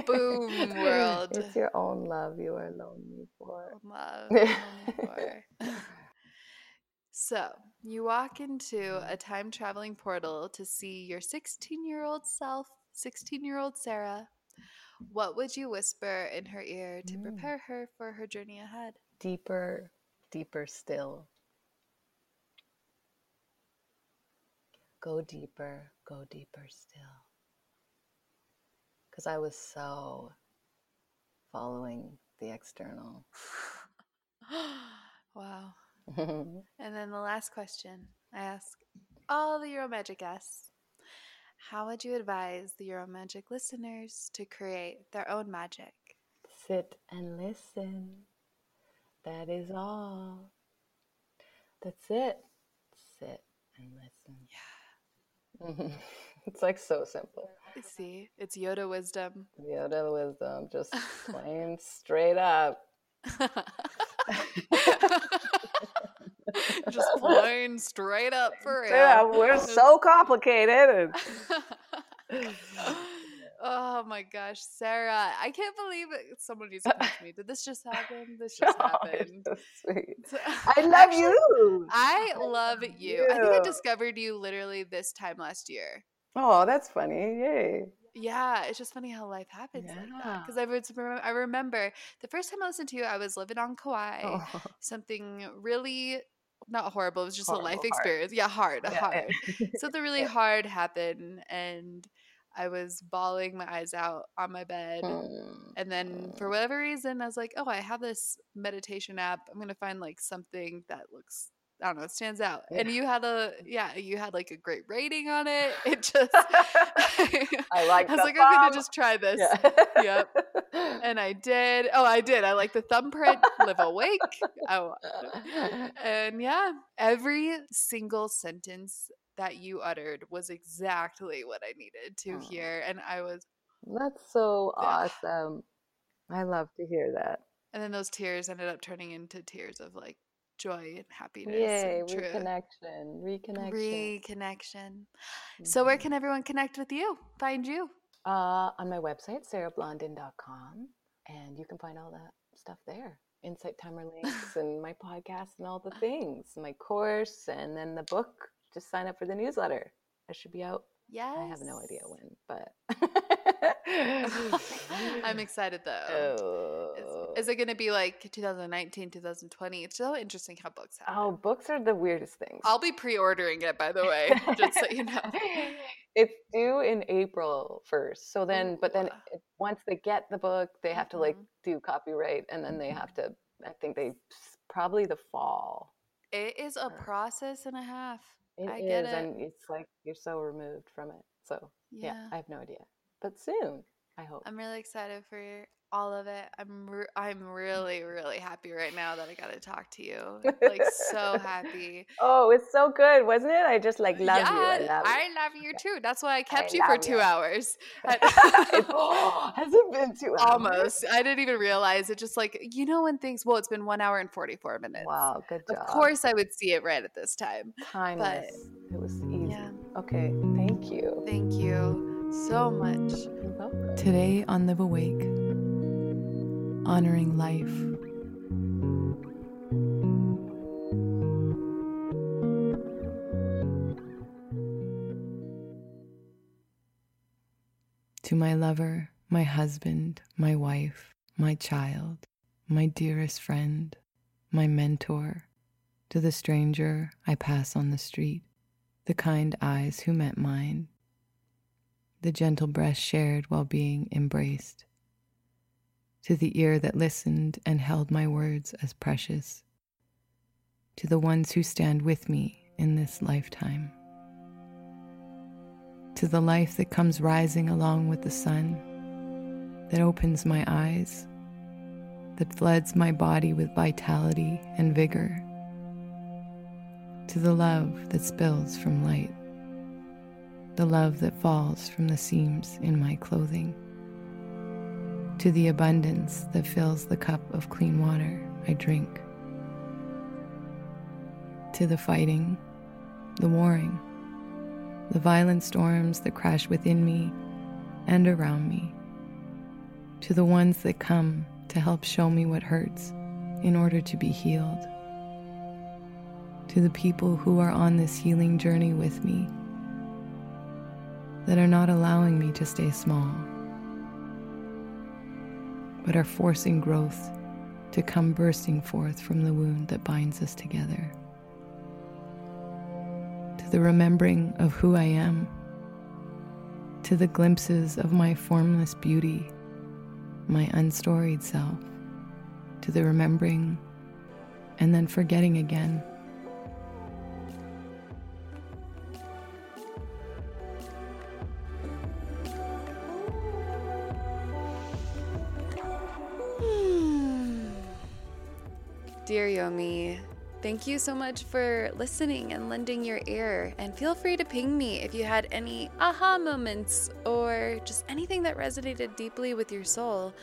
Boom, world. It's your own love you are lonely for. Love. Lonely for. so, you walk into a time traveling portal to see your 16 year old self, 16 year old Sarah. What would you whisper in her ear to Mm. prepare her for her journey ahead? Deeper, deeper still. Go deeper, go deeper still. Because I was so following the external. wow. And then the last question I ask all the Your Own Magic guests How would you advise the Your Own Magic listeners to create their own magic? Sit and listen. That is all. That's it. Sit and listen. it's like so simple. See, it's Yoda wisdom. Yoda wisdom, just plain straight up. Just plain straight up for real. Yeah, we're so complicated. Oh my gosh, Sarah! I can't believe it. Someone needs to me. Did this just happen? This just Oh, happened. so sweet. I love Actually, you. I love you. I think I discovered you literally this time last year. Oh, that's funny. Yay. Yeah, it's just funny how life happens like that. Yeah. Because I remember, I remember the first time I listened to you, I was living on Kauai. Oh. Something really not horrible. It was just a Horrible, life hard. experience. Yeah, hard, Yeah, hard. Something really Yeah. hard happened, and I was bawling my eyes out on my bed. Mm, And then for whatever reason, I was like, oh, I have this meditation app. I'm gonna find like something that looks, I don't know, it stands out. And you had a, yeah, you had like a great rating on it. It just, I like I was like, I'm gonna just try this. Yeah. Yep. And I did. Oh, I did. I like the thumbprint, live awake. Oh, and yeah, every single sentence that you uttered was exactly what I needed to Aw. hear. And I was, That's so Yeah. awesome. I love to hear that. and then those tears ended up turning into tears of like joy and happiness. Yay, and reconnection, reconnection. Reconnection. So, where Mhm. can everyone connect with you? Find you? Uh, on my website, sarahblondin.com, and you can find all that stuff there. Insight Timer links and my podcast and all the things, my course, and then the book. Just sign up for the newsletter. I should be out. Yes. I have no idea when, but I'm excited though. Oh. Is, is it going to be like 2019, 2020? It's so interesting how books happen. Oh, books are the weirdest things. I'll be pre-ordering it, by the way, just so you know. it's due in April 1st. So then, but then it, once they get the book, they have to like Mhm. do copyright and then they have to, I think they probably the fall. It is a process and a half. It is, I get it. and it's like you're so removed from it. So yeah. Yeah. I have no idea, but soon I hope. I'm really excited for all of it. I'm re- I'm really really happy right now that I got to talk to you. Like so happy. oh, it's so good, wasn't it? I just like uh, love you. I yeah, love you. I love you too. That's why I kept I you for love two you. hours. It's- has it been two hours? Almost. I didn't even realize it. Just like you know when things. Well, it's been one hour and forty four minutes. Wow, good job. Of course, I would see it right at this time. timeless. it was easy. Yeah. Okay, thank you. Thank you so much. Today on Live Awake, honoring life. To my lover, my husband, my wife, my child, my dearest friend, my mentor, to the stranger I pass on the street, the kind eyes who met mine, the gentle breast shared while being embraced, to the ear that listened and held my words as precious, to the ones who stand with me in this lifetime, to the life that comes rising along with the sun, that opens my eyes, that floods my body with vitality and vigor, to the love that spills from light, the love that falls from the seams in my clothing, to the abundance that fills the cup of clean water I drink. To the fighting, the warring, the violent storms that crash within me and around me, to the ones that come to help show me what hurts in order to be healed, to the people who are on this healing journey with me that are not allowing me to stay small, but are forcing growth to come bursting forth from the wound that binds us together To the remembering of who I am, to the glimpses of my formless beauty, my unstoried self, to the remembering and then forgetting again. Dear Yomi, Thank you so much for listening and lending your ear. And feel free to ping me if you had any aha moments or just anything that resonated deeply with your soul.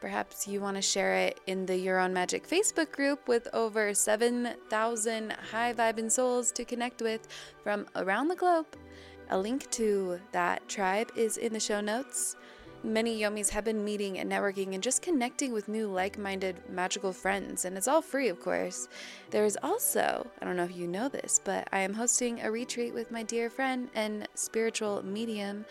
Perhaps you want to share it in the Your Own Magic Facebook group with over 7,000 high vibing souls to connect with from around the globe. A link to that tribe is in the show notes. Many Yomis have been meeting and networking and just connecting with new like minded magical friends, and it's all free, of course. There's also, I don't know if you know this, but I am hosting a retreat with my dear friend and spiritual medium,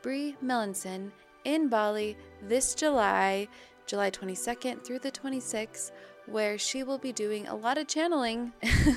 Brie Melanson, in Bali this July, July 22nd through the 26th where she will be doing a lot of channeling.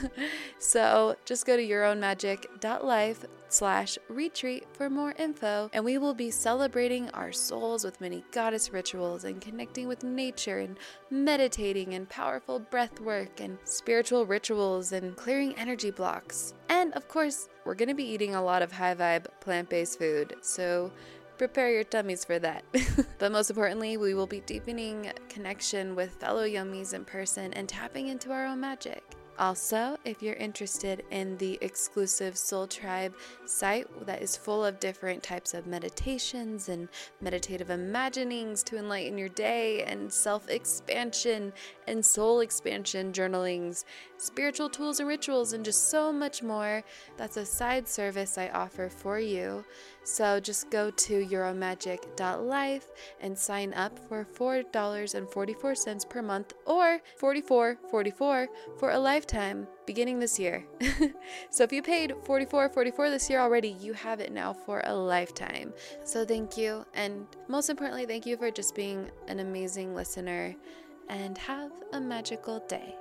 so just go to yourownmagic.life slash retreat for more info, and we will be celebrating our souls with many goddess rituals and connecting with nature and meditating and powerful breath work and spiritual rituals and clearing energy blocks. And of course, we're going to be eating a lot of high vibe plant based food. So prepare your tummies for that. but most importantly, we will be deepening connection with fellow yummies in person and tapping into our own magic. Also, if you're interested in the exclusive Soul Tribe site that is full of different types of meditations and meditative imaginings to enlighten your day, and self expansion and soul expansion journalings, spiritual tools and rituals, and just so much more, that's a side service I offer for you. So just go to yourownmagic.life and sign up for $4.44 per month or $44.44 for a lifetime beginning this year. so if you paid $44.44 this year already, you have it now for a lifetime. So thank you. And most importantly, thank you for just being an amazing listener and have a magical day.